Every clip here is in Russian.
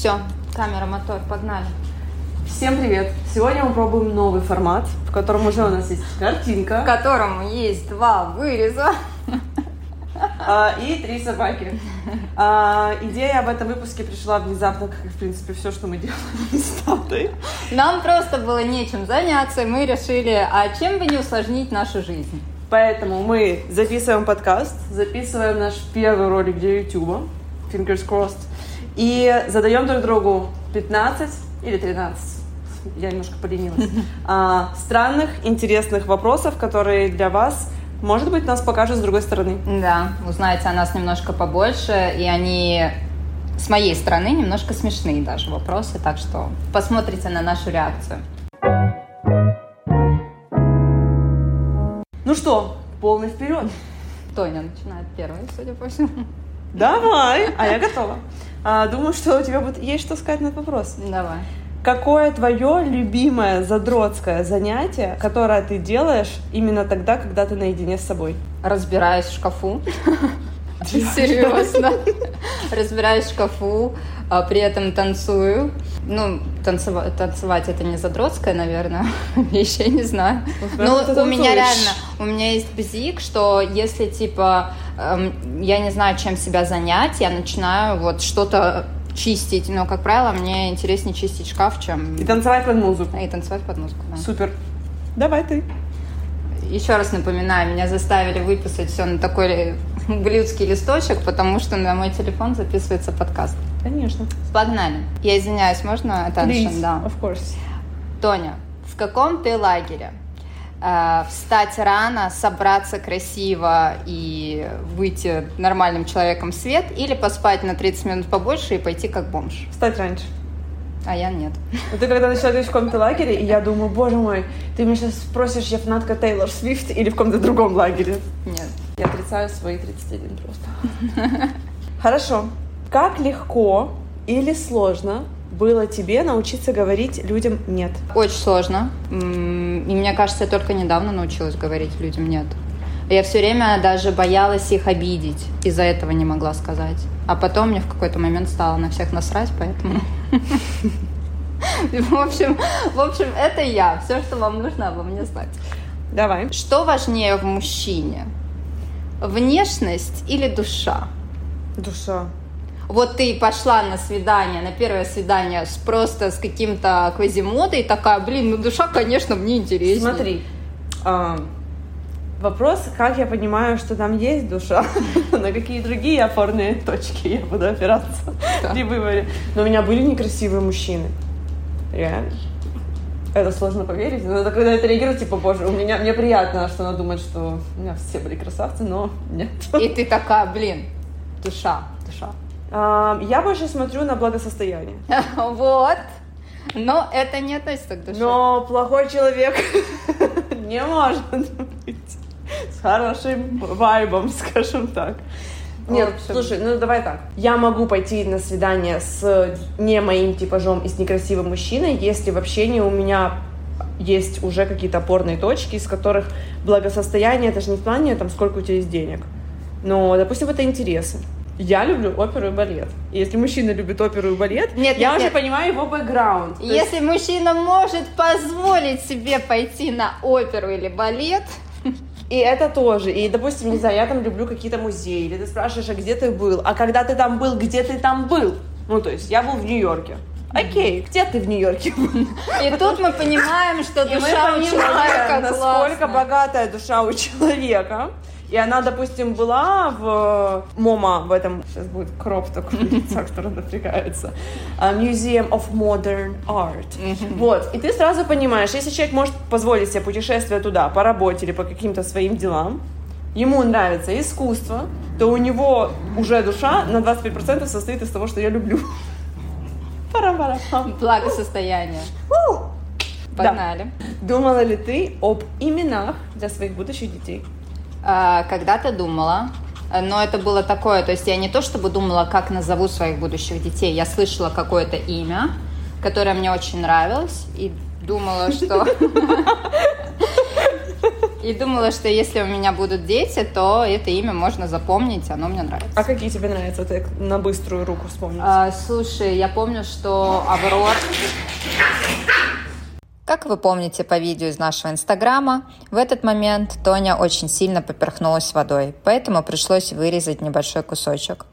Все, камера, мотор, погнали. Всем привет! Сегодня мы пробуем новый формат, в котором уже у нас есть В картинка котором есть два выреза. а, и три собаки. А, идея об этом выпуске пришла внезапно, как и, в принципе, все, что мы делаем с Татой. Нам просто было нечем заняться, и мы решили, а чем бы не усложнить нашу жизнь? Поэтому мы записываем подкаст, записываем наш первый ролик для YouTube, fingers crossed, и задаем друг другу 15 или 13, я немножко поленилась, а, странных, интересных вопросов, которые для вас, может быть, нас покажут с другой стороны. Да, узнаете о нас немножко побольше, и они с моей стороны немножко смешные даже вопросы, так что посмотрите на нашу реакцию. Ну что, полный вперед. Тоня начинает первой, судя по всему. Давай, а я готова. А, думаю, что у тебя будет есть что сказать на этот вопрос. Давай. Какое твое любимое задротское занятие, которое ты делаешь именно тогда, когда ты наедине с собой? Разбираюсь в шкафу. Серьезно. Разбираюсь в шкафу, а при этом танцую. Ну, танцева- танцевать это не задротская, наверное, вещь, я не знаю. Ну, у меня реально, у меня есть бзик, что если, типа, эм, я не знаю, чем себя занять, я начинаю вот что-то чистить. Но, как правило, мне интереснее чистить шкаф, чем И танцевать под музыку. и танцевать под музыку. да. Супер. Давай ты. Еще раз напоминаю, меня заставили выписать все на такой блюдский листочек, потому что на мой телефон записывается подкаст. Конечно. Погнали. Я извиняюсь, можно attention? Да. of course. Тоня, в каком ты лагере? Э, встать рано, собраться красиво и выйти нормальным человеком в свет или поспать на 30 минут побольше и пойти как бомж? Встать раньше. А я нет. Вот ты когда начала говорить в каком-то лагере, и я думаю, боже мой, ты меня сейчас спросишь, я фанатка Тейлор Свифт или в каком-то другом лагере? Нет. Я отрицаю свои 31 просто. Хорошо. Как легко или сложно было тебе научиться говорить людям «нет»? Очень сложно. И мне кажется, я только недавно научилась говорить людям «нет». Я все время даже боялась их обидеть, из-за этого не могла сказать. А потом мне в какой-то момент стало на всех насрать, поэтому... В общем, в общем, это я. Все, что вам нужно обо мне знать. Давай. Что важнее в мужчине? Внешность или душа? Душа. Вот ты пошла на свидание, на первое свидание с просто с каким-то квазимодой, такая, блин, ну душа, конечно, мне интереснее. Смотри, а, вопрос, как я понимаю, что там есть душа, на какие другие опорные точки я буду опираться Да. при выборе. Но у меня были некрасивые мужчины. Реально. Это сложно поверить, но это когда это реагирует, типа, боже, у меня, мне приятно, что она думает, что у меня все были красавцы, но нет. И ты такая, блин, душа, душа. А, Я больше смотрю на благосостояние. Вот. Но это не относится к душе. Но плохой человек не может быть с хорошим вайбом, скажем так. Нет, общем. слушай, ну давай так. Я могу пойти на свидание с не моим типажом и с некрасивым мужчиной, если в общении у меня есть уже какие-то опорные точки, из которых благосостояние, это же не в плане, там, сколько у тебя есть денег. Но, допустим, это интересы. Я люблю оперу и балет. И если мужчина любит оперу и балет, Нет, я нет, уже нет. понимаю его бэкграунд. То есть- Если мужчина может позволить себе пойти на оперу или балет, И это тоже. И, допустим, не знаю, я там люблю какие-то музеи, или ты спрашиваешь, а где ты был? А когда ты там был, где ты там был? Ну, то есть, я был в Нью-Йорке. Окей, где ты в Нью-Йорке был? и тут мы понимаем, что душа у человека насколько богатая душа у человека. И она, допустим, была в МОМА, в этом, сейчас будет кроп такой лица, который напрягается, а, Museum of Modern Art. Вот, и ты сразу понимаешь, если человек может позволить себе путешествие туда по работе или по каким-то своим делам, ему нравится искусство, то у него уже душа на 25% состоит из того, что я люблю. Благосостояние. Да. Погнали. Думала ли ты об именах для своих будущих детей? А, Когда-то думала, но это было такое, то есть я не то чтобы думала, как назову своих будущих детей, я слышала какое-то имя, которое мне очень нравилось, и думала, что... И думала, что если у меня будут дети, то это имя можно запомнить, оно мне нравится. А какие тебе нравятся? Я на быструю руку вспомнить. А, слушай, я помню, что Аврор... Как вы помните по видео из нашего инстаграма, в этот момент Тоня очень сильно поперхнулась водой, поэтому пришлось вырезать небольшой кусочек.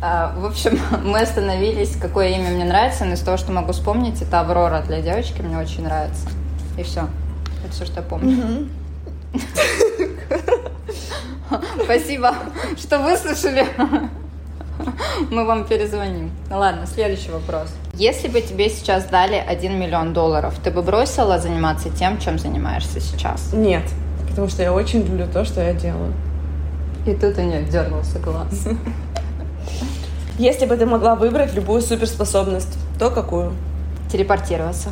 А, в общем, мы остановились, какое имя мне нравится, но из того, что могу вспомнить, это Аврора для девочки, мне очень нравится. И все. Это все, что я помню. Спасибо, что выслушали. Мы вам перезвоним. Ладно, следующий вопрос. Если бы тебе сейчас дали 1 миллион долларов, ты бы бросила заниматься тем, чем занимаешься сейчас? Нет, потому что я очень люблю то, что я делаю. И тут у нее дернулся глаз. Если бы ты могла выбрать любую суперспособность, то какую? Телепортироваться.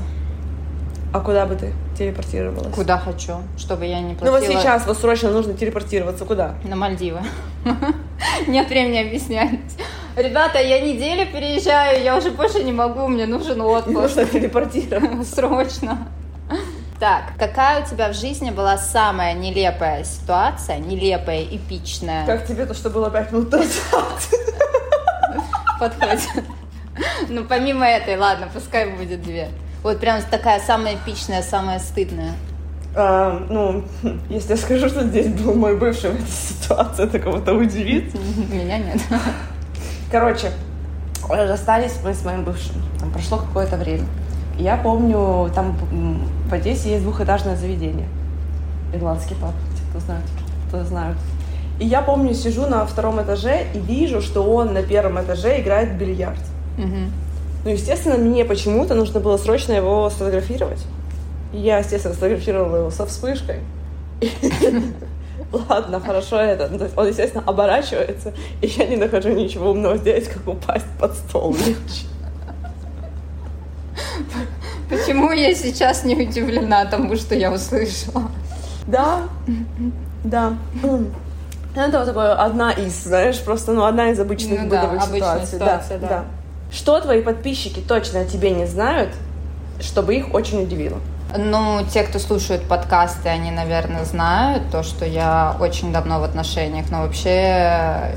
А куда бы ты телепортировалась? Куда хочу, чтобы я не Ну платила... вот сейчас вот срочно нужно телепортироваться. Куда? На Мальдивы. Нет времени объяснять. Ребята, я неделю переезжаю, я уже больше не могу, мне нужен отпуск. Нужно телепортироваться. Срочно. Так, какая у тебя в жизни была самая нелепая ситуация, нелепая, эпичная? Как тебе то, что было пять минут назад? Подходит. Ну, помимо этой, ладно, пускай будет две. Вот прям такая самая эпичная, самая стыдная. А, ну, если я скажу, что здесь был мой бывший в этой ситуации, это кого-то удивит. Меня нет. Короче, расстались мы с моим бывшим. Там прошло какое-то время. Я помню, там в Одессе есть двухэтажное заведение. Ирландский паб, те, кто знает, кто знают. И я помню, сижу на втором этаже и вижу, что он на первом этаже играет в бильярд. Мгм. Ну, естественно, мне почему-то нужно было срочно его сфотографировать. И я, естественно, сфотографировала его со вспышкой. Ладно, хорошо это. Ну, то есть Он, естественно, оборачивается, и я не нахожу ничего умного сделать, как упасть под стол. Почему я сейчас не удивлена тому, что я услышала? Да, да. Ну, Это вот такое одна из, знаешь, просто, ну, одна из обычных Ну да, бытовых обычная ситуаций. ситуация, да. Что твои подписчики точно о тебе не знают, чтобы их очень удивило? Ну, те, кто слушают подкасты, они, наверное, знают то, что я очень давно в отношениях, но вообще,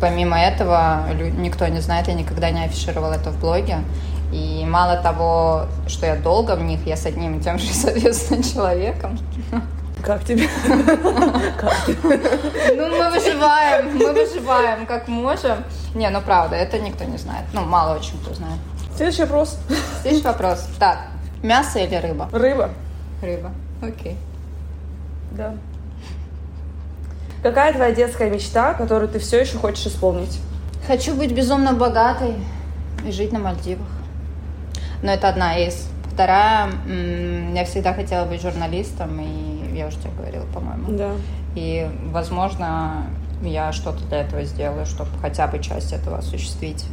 помимо этого, никто не знает, я никогда не афишировала это в блоге. И мало того, что я долго в них, я с одним и тем же, соответственно, человеком. Как тебе? Ну, мы выживаем, мы выживаем как можем. Не, ну правда, это никто не знает. Ну, мало очень кто знает. Следующий вопрос. Следующий вопрос. Так, мясо или рыба? Рыба. Рыба. Окей. Да. Какая твоя детская мечта, которую ты все еще хочешь исполнить? Хочу быть безумно богатой и жить на Мальдивах. Но это одна из. Вторая, я всегда хотела быть журналистом, и я уже тебе говорила, по-моему. Да. И, возможно, я что-то для этого сделаю, чтобы хотя бы часть этого осуществить.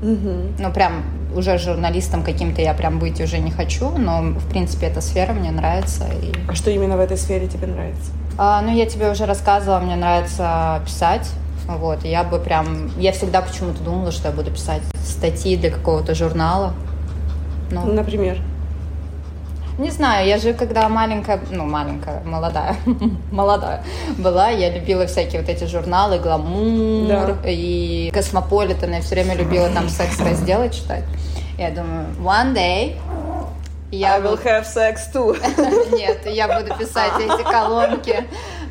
Мгм. Ну, прям уже журналистом каким-то я прям быть уже не хочу, но, в принципе, эта сфера мне нравится. И... А что именно в этой сфере тебе нравится? А, ну, я тебе уже рассказывала, мне нравится писать. Вот, я бы прям... Я всегда почему-то думала, что я буду писать статьи для какого-то журнала. Ну, Например. Не знаю, я же когда маленькая, ну, маленькая, молодая, молодая была, я любила всякие вот эти журналы, гламур Да. и Космополитен, я все время любила там секс-разделы читать. Я думаю, one day я I will have sex too. Нет, я буду писать эти колонки,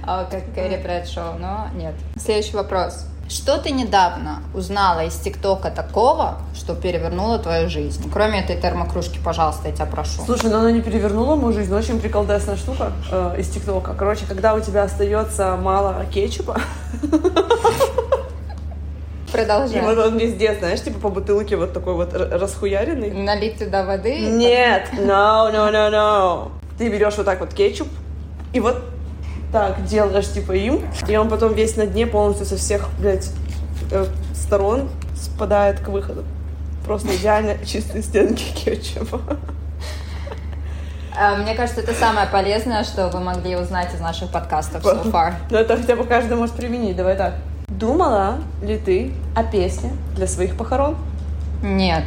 как Кэрри Брэдшоу, но нет. Следующий вопрос. Что ты недавно узнала из ТикТока такого, что перевернуло твою жизнь? Кроме этой термокружки, пожалуйста, я тебя прошу. Слушай, ну она не перевернула мою жизнь, очень приколдесная штука э, из ТикТока. Короче, когда у тебя остается мало кетчупа, и Продолжай. вот он везде, знаешь, типа по бутылке вот такой вот расхуяренный. Налить туда воды? Нет, no, no, no, no. Ты берешь вот так вот кетчуп, и вот так делаешь типа им, и он потом весь на дне полностью со всех, блядь, э, сторон спадает к выходу. Просто идеально чистые стенки кетчупа. А, Мне кажется, это самое полезное, что вы могли узнать из наших подкастов so far. Ну это хотя бы каждый может применить, давай так. Думала ли ты о песне для своих похорон? Нет.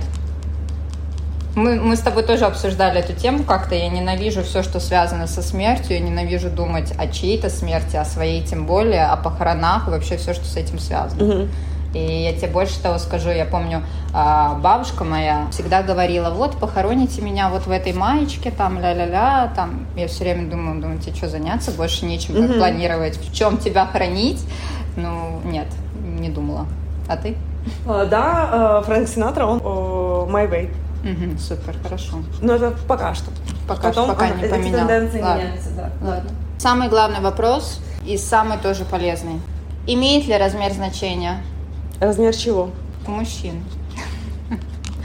Мы, мы с тобой тоже обсуждали эту тему как-то. Я ненавижу все, что связано со смертью. Я ненавижу думать о чьей-то смерти, о своей тем более, о похоронах, вообще все, что с этим связано. Мгм. И я тебе больше того скажу, я помню, а, бабушка моя всегда говорила, вот, похороните меня вот в этой маечке, там, ля-ля-ля, там. Я все время думаю, думаю, тебе что, заняться? Больше нечем, как Мгм. планировать, в чем тебя хранить? Ну, нет, не думала. А ты? А, Да, э, Фрэнк Синатра, он My Way. Мгм, супер, хорошо. Но это пока что. Пока, Потом, пока а, не эти поменял. тенденции Ладно. меняются, да. Ладно. Самый главный вопрос и самый тоже полезный. Имеет ли размер значения Размер чего? мужчин?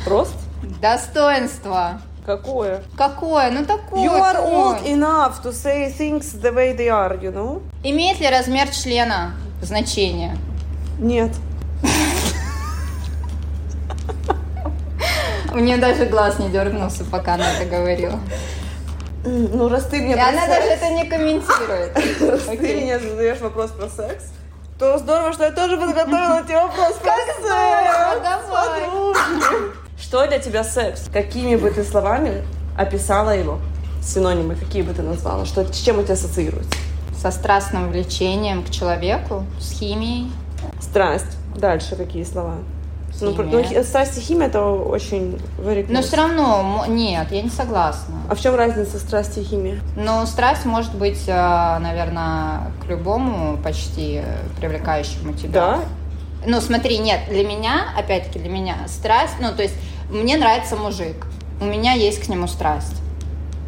Рост? Достоинство. Какое? Какое? Ну такое. You are такое. old enough to say things the way they are, you know? Имеет ли размер члена значение? Нет. У нее даже глаз не дергнулся, пока она это говорила. Ну, раз ты мне И она секс- даже это не комментирует. раз ты мне задаешь вопрос про секс, то здорово, что я тоже подготовила тебе вопрос про секс. Что для тебя секс? Какими бы ты словами описала его? Синонимы какие бы ты назвала? Что, с чем у тебя ассоциируется? Со страстным влечением к человеку, с химией. Страсть. Дальше какие слова? Ну, ну, страсть и химия это очень very Но все равно, нет, я не согласна. А в чем разница страсти и химии? Но страсть может быть, наверное, к любому почти привлекающему тебя. Да? Ну, смотри, нет, для меня, опять-таки, для меня страсть, ну, то есть, мне нравится мужик, у меня есть к нему страсть.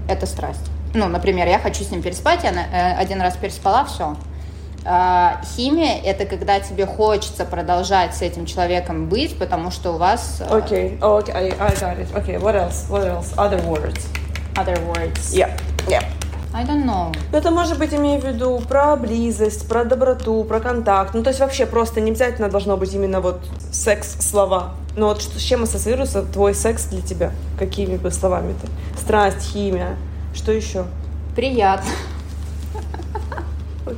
Это страсть. Ну, например, я хочу с ним переспать, я э, один раз переспала, все. Химия – это когда тебе хочется продолжать с этим человеком быть, потому что у вас Окей, окей, I, I got it. Okay, what else? What else? Other words. other words. Yeah, yeah. I don't know. Ну, Это может быть, имею в виду, про близость, про доброту, про контакт. Ну, то есть вообще просто не обязательно должно быть именно вот секс-слова. Но вот с чем ассоциируется твой секс для тебя? Какими бы словами ты? Страсть, химия. Что еще? Приятно.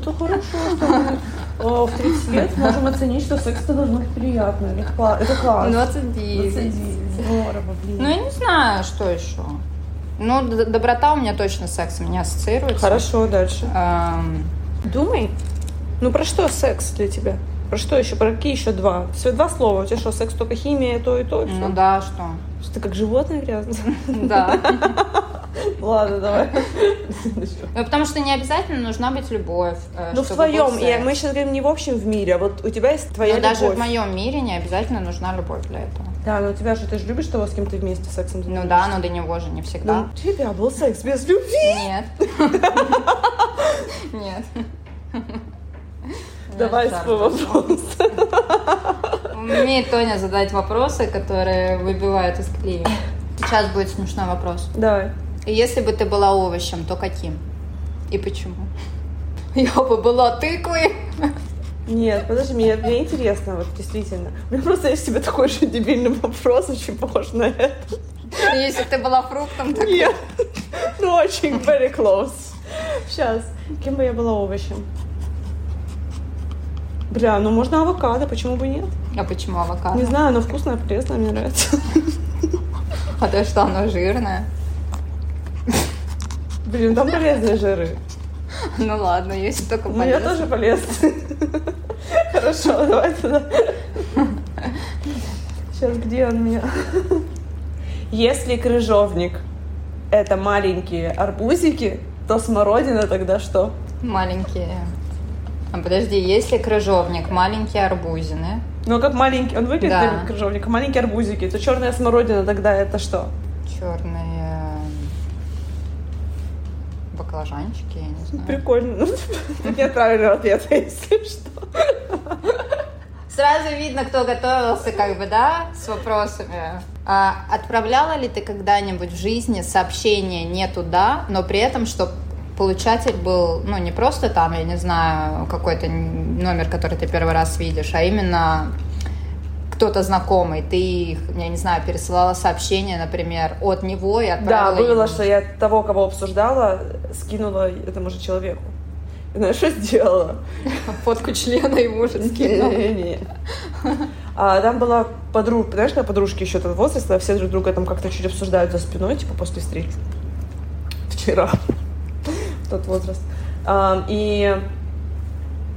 Это хорошо, что мы о, в 30 лет можем оценить, что секс это должно быть приятно. Это, кла- это классно. 29. 29. Здорово, блин. Ну, я не знаю, что еще. Ну, доброта у меня точно с сексом не ассоциируется. Хорошо, дальше. Эм, Думай. Ну, про что секс для тебя? Про что еще? Про какие еще два? Всего два слова. У тебя что, секс только химия, то и то, и ну да, что? Что ты как животное грязное? Да. Ладно, давай. Ну, потому что не обязательно нужна быть любовь. э, Ну, в твоем, секс. мы сейчас говорим не в общем в мире, а вот у тебя есть твоя Но даже любовь. в моем мире не обязательно нужна любовь для этого. Да, но у тебя же, ты же любишь того, с кем ты вместе сексом Ну занимаешься? да, но до него же не всегда. Ну, у тебя был секс без любви. Нет. Нет. Давай свой вопрос. Умеет Тоня задать вопросы, которые выбивают из колеи. Сейчас будет смешной вопрос. Давай. Если бы ты была овощем, то каким? И почему? Я бы была тыквой. Нет, подожди, мне, мне интересно, вот действительно. У меня просто есть тебе такой же дебильный вопрос, очень похож на это. Если бы ты была фруктом, то Нет. Ну, очень very close. Сейчас. Кем бы я была овощем? Бля, ну можно авокадо, почему бы нет? А почему авокадо? Не знаю, оно вкусное, полезное, мне нравится. А то, что оно жирное. Блин, там полезные жиры. Ну ладно, если только У меня полезно. тоже полезные. Хорошо, давай туда. Сейчас, где он меня? Если крыжовник это маленькие арбузики, то смородина тогда что? Маленькие. А подожди, если крыжовник, маленькие арбузины, Ну, как маленький, он выглядит Да. как крыжовник, маленькие арбузики, то черная смородина тогда это что? черные баклажанчики, я не знаю. Прикольно. Нет правильного ответа, если что. Сразу видно, кто готовился, как бы, да, с вопросами. А отправляла ли ты когда-нибудь в жизни сообщение не туда, но при этом, чтобы получатель был, ну, не просто там, я не знаю, какой-то номер, который ты первый раз видишь, а именно кто-то знакомый, ты, их, я не знаю, пересылала сообщение, например, от него и Да, отправила было, ему. что я того, кого обсуждала, скинула этому же человеку. И знаешь, что сделала? Фотку члена ему же скинула. Не-не-не. А там была подруга, знаешь, когда подружки еще тот возраст, когда все друг друга там как-то чуть обсуждают за спиной, типа после встречи. Вчера. Тот возраст. А, и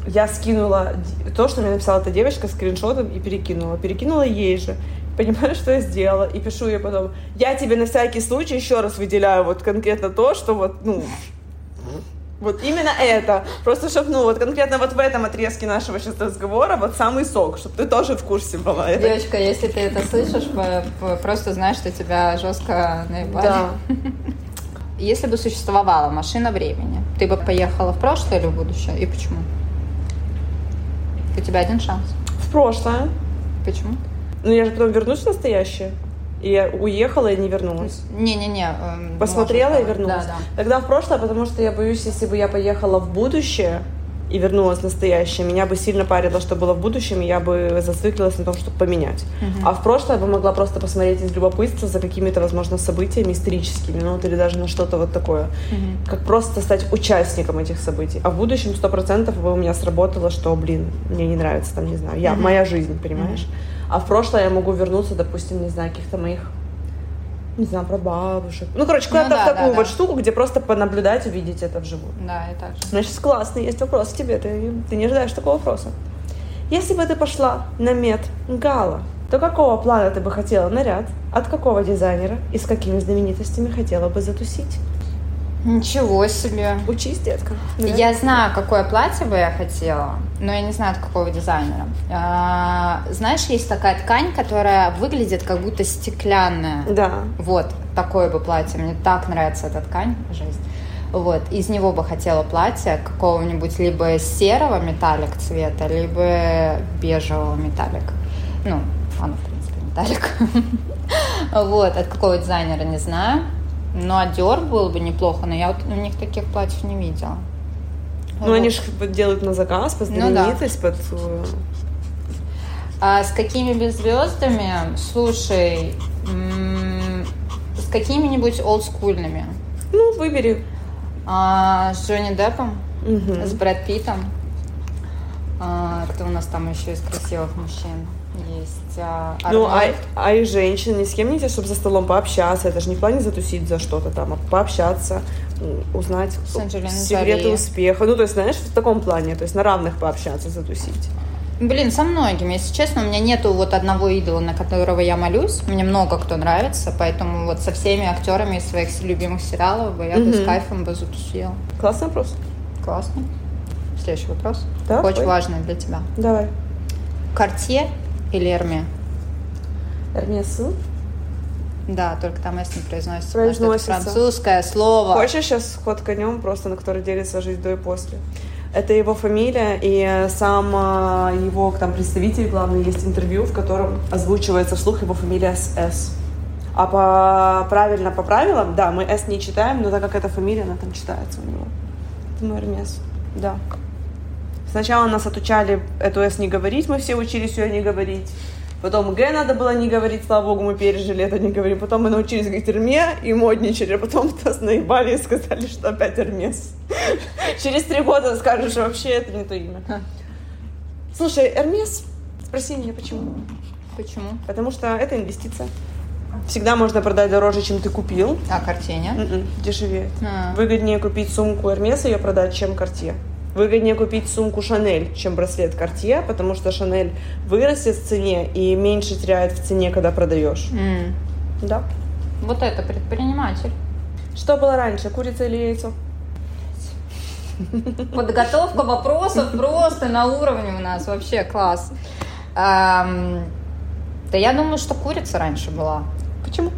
я скинула то, что мне написала эта девочка скриншотом и перекинула. Перекинула ей же. Понимаю, что я сделала. И пишу ей потом, я тебе на всякий случай еще раз выделяю вот конкретно то, что вот, ну, вот именно это. Просто чтобы, ну, вот конкретно вот в этом отрезке нашего сейчас разговора вот самый сок, чтобы ты тоже в курсе была. Девочка, если ты это слышишь, просто знаешь, что тебя жестко наебали. Да. Если бы существовала машина времени, ты бы поехала в прошлое или в будущее? И почему? У тебя один шанс. В прошлое. Почему? Ну, я же потом вернусь в настоящее. И я уехала и не вернулась. Не-не-не. Эм, Посмотрела может, и вернулась. Да, да. Тогда в прошлое, потому что я боюсь, если бы я поехала в будущее и вернулась в настоящее, меня бы сильно парило, что было в будущем, и я бы зациклилась на том, чтобы поменять. Угу. А в прошлое я бы могла просто посмотреть из любопытства за какими-то, возможно, событиями историческими, ну, вот, или даже на что-то вот такое. Угу. Как просто стать участником этих событий. А в будущем сто процентов бы у меня сработало, что, блин, мне не нравится, там, не знаю, я, угу. моя жизнь, понимаешь? Угу. А в прошлое я могу вернуться, допустим, не знаю, каких-то моих не знаю, про бабушек. Ну, короче, куда-то ну, да, в такую да, вот да. штуку, где просто понаблюдать, увидеть это вживую. Да, и так же. Значит, классно, есть вопрос к тебе, ты, ты не ожидаешь такого вопроса. Если бы ты пошла на мед гала, то какого плана ты бы хотела наряд? От какого дизайнера и с какими знаменитостями хотела бы затусить? Ничего себе. Учись, детка. Да? Я знаю, какое платье бы я хотела, но я не знаю, от какого дизайнера. А, знаешь, есть такая ткань, которая выглядит как будто стеклянная. Да. Вот, такое бы платье. Мне так нравится эта ткань. Жесть. Вот, из него бы хотела платье какого-нибудь либо серого металлик цвета, либо бежевого металлик. Ну, оно, в принципе, металлик. Вот, от какого дизайнера не знаю. Ну, а Dior было бы неплохо, но я вот у них таких платьев не видела. Ну, вот. они же делают на заказ, под знаменитость, ну, да. под... Э, а с какими бы звездами? Слушай, с какими-нибудь олдскульными. Ну, выбери. А, с Джонни Деппом, угу. с Брэд Питтом. А, кто у нас там еще из красивых мужчин? Есть а, Ну, а, а и женщин ни с кем нельзя, чтобы за столом пообщаться. Это же не в плане затусить за что-то там, а пообщаться, узнать секреты успеха. Ну, то есть, знаешь, в таком плане, то есть на равных пообщаться, затусить. Блин, со многими. Если честно, у меня нету вот одного идола, на которого я молюсь. Мне много кто нравится, поэтому вот со всеми актерами из своих любимых сериалов бы я бы с кайфом бы затусила. Классный вопрос. Классно. Следующий вопрос. Да, Очень важный для тебя. Давай. Картье или Эрме? Эрмесу? Да, только там S не произносится, произносится. это французское слово. Хочешь сейчас ход конем, просто на который делится жизнь до и после? Это его фамилия, и сам а, его там представитель главный есть интервью, в котором озвучивается вслух его фамилия с S. А по правильно по правилам, да, мы S не читаем, но так как это фамилия, она там читается у него. Ну, Эрмес, да. Сначала нас отучали эту «с» не говорить, мы все учились ее не говорить. Потом «г» надо было не говорить, слава богу, мы пережили это, не говорим. Потом мы научились говорить «эрме» и модничали, а потом нас наебали и сказали, что опять «эрмес». Через три года скажешь, что вообще это не то имя. Слушай, «эрмес», спроси меня, почему? Почему? Потому что это инвестиция. Всегда можно продать дороже, чем ты купил. А Cartier нет? М-м, дешевеет. А. Выгоднее купить сумку Hermes и ее продать, чем Cartier. Выгоднее купить сумку Шанель, чем браслет Cartier, потому что Шанель вырастет в цене и меньше теряет в цене, когда продаешь. Mm. Да. Вот это предприниматель. Что было раньше, курица или яйцо? Подготовка вопросов просто на уровне у нас, вообще класс. да я думаю, что курица раньше была. Почему?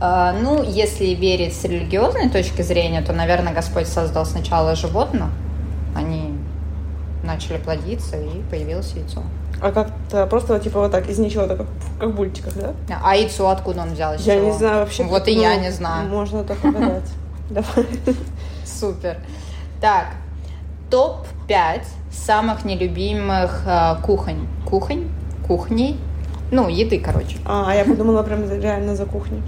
А, ну, если верить с религиозной точки зрения, то, наверное, Господь создал сначала животных, начали плодиться, и появилось яйцо. А как-то просто типа вот так, из ничего, так как в бультиках, да? А яйцо откуда он взял? Я не знаю вообще. Вот и я не знаю. Можно только гадать. Давай. Супер. Так, топ-5 самых нелюбимых э, кухонь. Кухонь? Кухней? Ну, еды, короче. А, я подумала прям реально за кухней.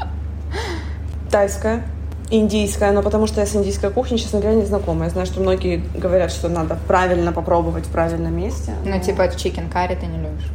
Тайская. Индийская, но потому что я с индийской кухней, честно говоря, не знакома. Я знаю, что многие говорят, что надо правильно попробовать в правильном месте. Ну, типа чикен карри ты не любишь?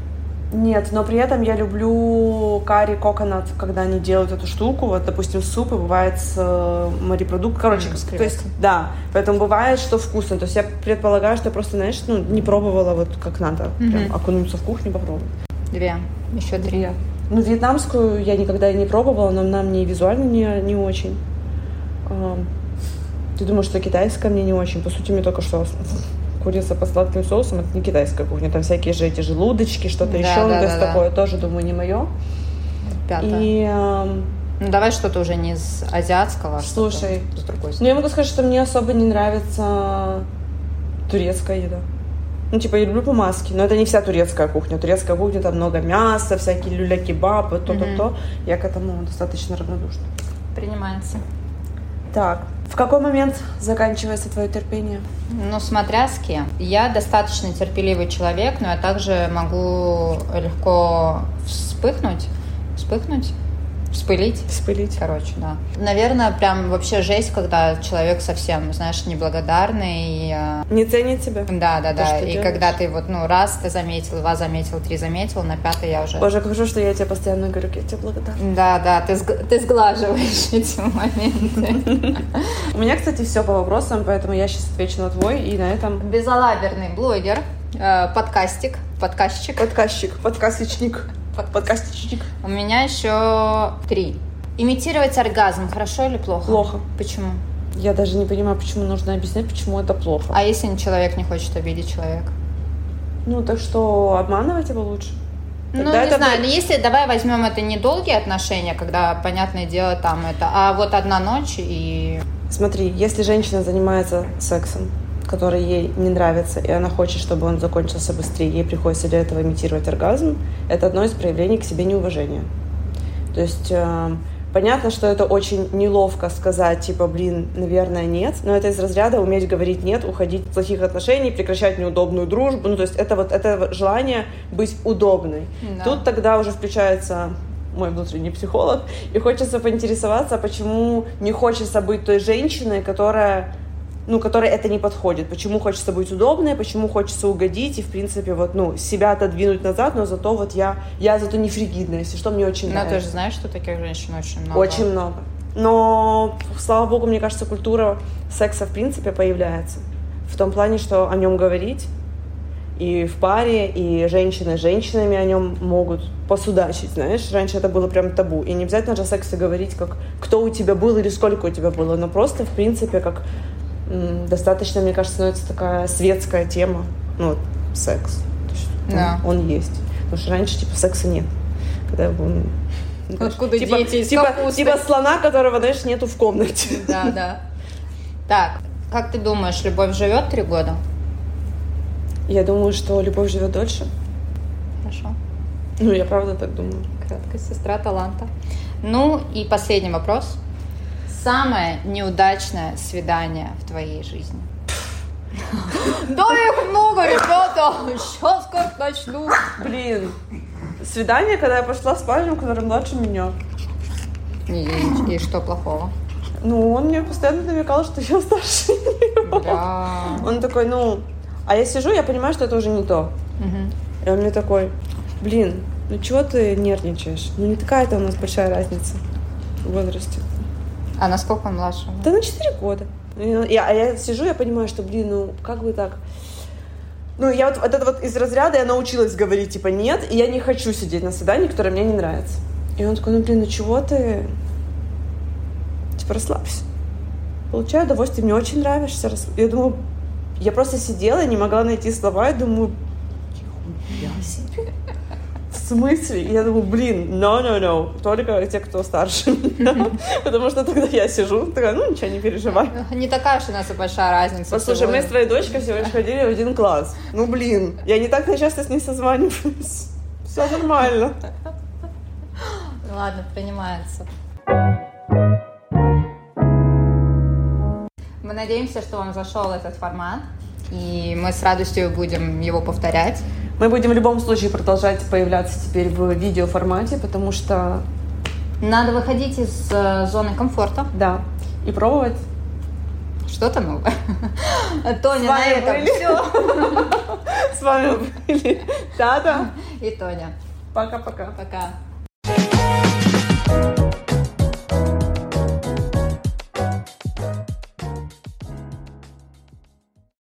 Нет, но при этом я люблю карри коконат, когда они делают эту штуку. Вот, допустим, супы бывает с э, морепродукт. Короче, с то есть, да, поэтому бывает, что вкусно. То есть я предполагаю, что я просто, знаешь, ну, не пробовала вот как надо. Прям Мгм. окунуться в кухню попробовать. Две. Еще три. Ну, вьетнамскую я никогда не пробовала, но она мне визуально не, не очень. Ты думаешь, что китайская мне не очень? По сути, мне только что курица по сладким соусам, это не китайская кухня. Там всякие же эти желудочки, что-то Да, еще. ну, да, то есть да, да. такое тоже, думаю, не мое. Пятое. И, Ну, давай что-то уже не из азиатского, а Слушай, с другой ну, я могу сказать, что мне особо не нравится турецкая еда. Ну, типа, я люблю помазки, но это не вся турецкая кухня. Турецкая кухня, там много мяса, всякие люля-кебабы, то-то-то. Я к этому достаточно равнодушна. Принимается. Так, в какой момент заканчивается твое терпение? Ну, смотря с кем. Я достаточно терпеливый человек, но я также могу легко вспыхнуть, вспыхнуть, вспылить. Вспылить. Короче, да. Наверное, прям вообще жесть, когда человек совсем, знаешь, неблагодарный. И, э, Не ценит тебя? да, да, То, да. И делаешь. когда ты вот, ну, раз ты заметил, два заметил, три заметил, на пятый я уже... Боже, как хорошо, что я тебе постоянно говорю, я тебе благодарна. Да, да, ты, сг- ты сглаживаешь эти моменты. У меня, кстати, все по вопросам, поэтому я сейчас отвечу на твой, и на этом Безалаберный блогер, э, подкастик, подкастчик. подкастчик, подкастичник, подкастичник. У меня еще три. Имитировать оргазм хорошо или плохо? Плохо. Почему? Я даже не понимаю, почему нужно объяснять, почему это плохо. А если человек не хочет обидеть человека? Ну, так что обманывать его лучше? Ну, Тогда не это знаю, но если давай возьмем это не долгие отношения, когда, понятное дело, там это, а вот одна ночь и... Смотри, если женщина занимается сексом, который ей не нравится, и она хочет, чтобы он закончился быстрее, ей приходится для этого имитировать оргазм, это одно из проявлений к себе неуважения. То есть э, понятно, что это очень неловко сказать, типа, блин, наверное, нет, но это из разряда уметь говорить нет, уходить из плохих отношений, прекращать неудобную дружбу. Ну, то есть это вот это желание быть удобной. Да. Тут тогда уже включается мой внутренний психолог, и хочется поинтересоваться, почему не хочется быть той женщиной, которая ну, которой это не подходит. Почему хочется быть удобной, почему хочется угодить и, в принципе, вот, ну, себя отодвинуть назад, но зато вот я, я зато не фригидная, если что, мне очень Ну, нравится. ты же знаешь, что таких женщин очень много. Очень много. Но, слава богу, мне кажется, культура секса, в принципе, появляется. В том плане, что о нем говорить и в паре, и женщины с женщинами о нем могут посудачить, знаешь. Раньше это было прям табу. И не обязательно же о сексе говорить, как кто у тебя был или сколько у тебя было, но просто, в принципе, как достаточно, мне кажется, становится такая светская тема, ну, вот, секс. То есть он- Да. он, есть. Потому что раньше, типа, секса нет. Когда был, ну, Откуда типа, дети из типа, капусты? типа слона, которого, знаешь, нету в комнате. Да, да. Так, как ты думаешь, любовь живет три года? Я думаю, что любовь живет дольше. Хорошо. Ну, я правда так думаю. Краткая сестра таланта. Ну и последний вопрос. Самое неудачное свидание в твоей жизни? Да их много, ребята! Сейчас как начну. Блин, свидание, когда я пошла с парнем, который младше меня. И, и- что плохого? Ну, он мне постоянно намекал, что я старше него. Бля. Он такой, ну... А я сижу, я понимаю, что это уже не то. Мгм. И он мне такой, блин, ну чего ты нервничаешь? Ну, не такая-то у нас большая разница в возрасте. А насколько он младше? Да на 4 года. И Я, а я сижу, я понимаю, что, блин, ну как бы так. Ну, я вот, вот это вот из разряда я научилась говорить, типа, нет, и я не хочу сидеть на свидании, которое мне не нравится. И он такой, ну, блин, ну чего ты? Типа, расслабься. Получаю удовольствие, мне очень нравишься. Я думаю, я просто сидела не могла найти слова, и думаю, «Нихуя себе. В смысле? И я думаю, блин, no, no, no, только те, кто старше меня. Потому что тогда я сижу, такая, ну ничего, не переживай. Не такая уж у нас и большая разница. Послушай, мы с твоей дочкой всего лишь ходили в один класс. Ну блин, я не так часто с ней созваниваюсь. Все нормально. Ладно, принимается. Мы надеемся, что вам зашел этот формат, и мы с радостью будем его повторять. Мы будем в любом случае продолжать появляться теперь в видеоформате, потому что, Надо выходить из э, зоны комфорта. да, и пробовать что-то новое. Тоня, на этом все. С вами были Тата. И Тоня. Пока-пока. Пока.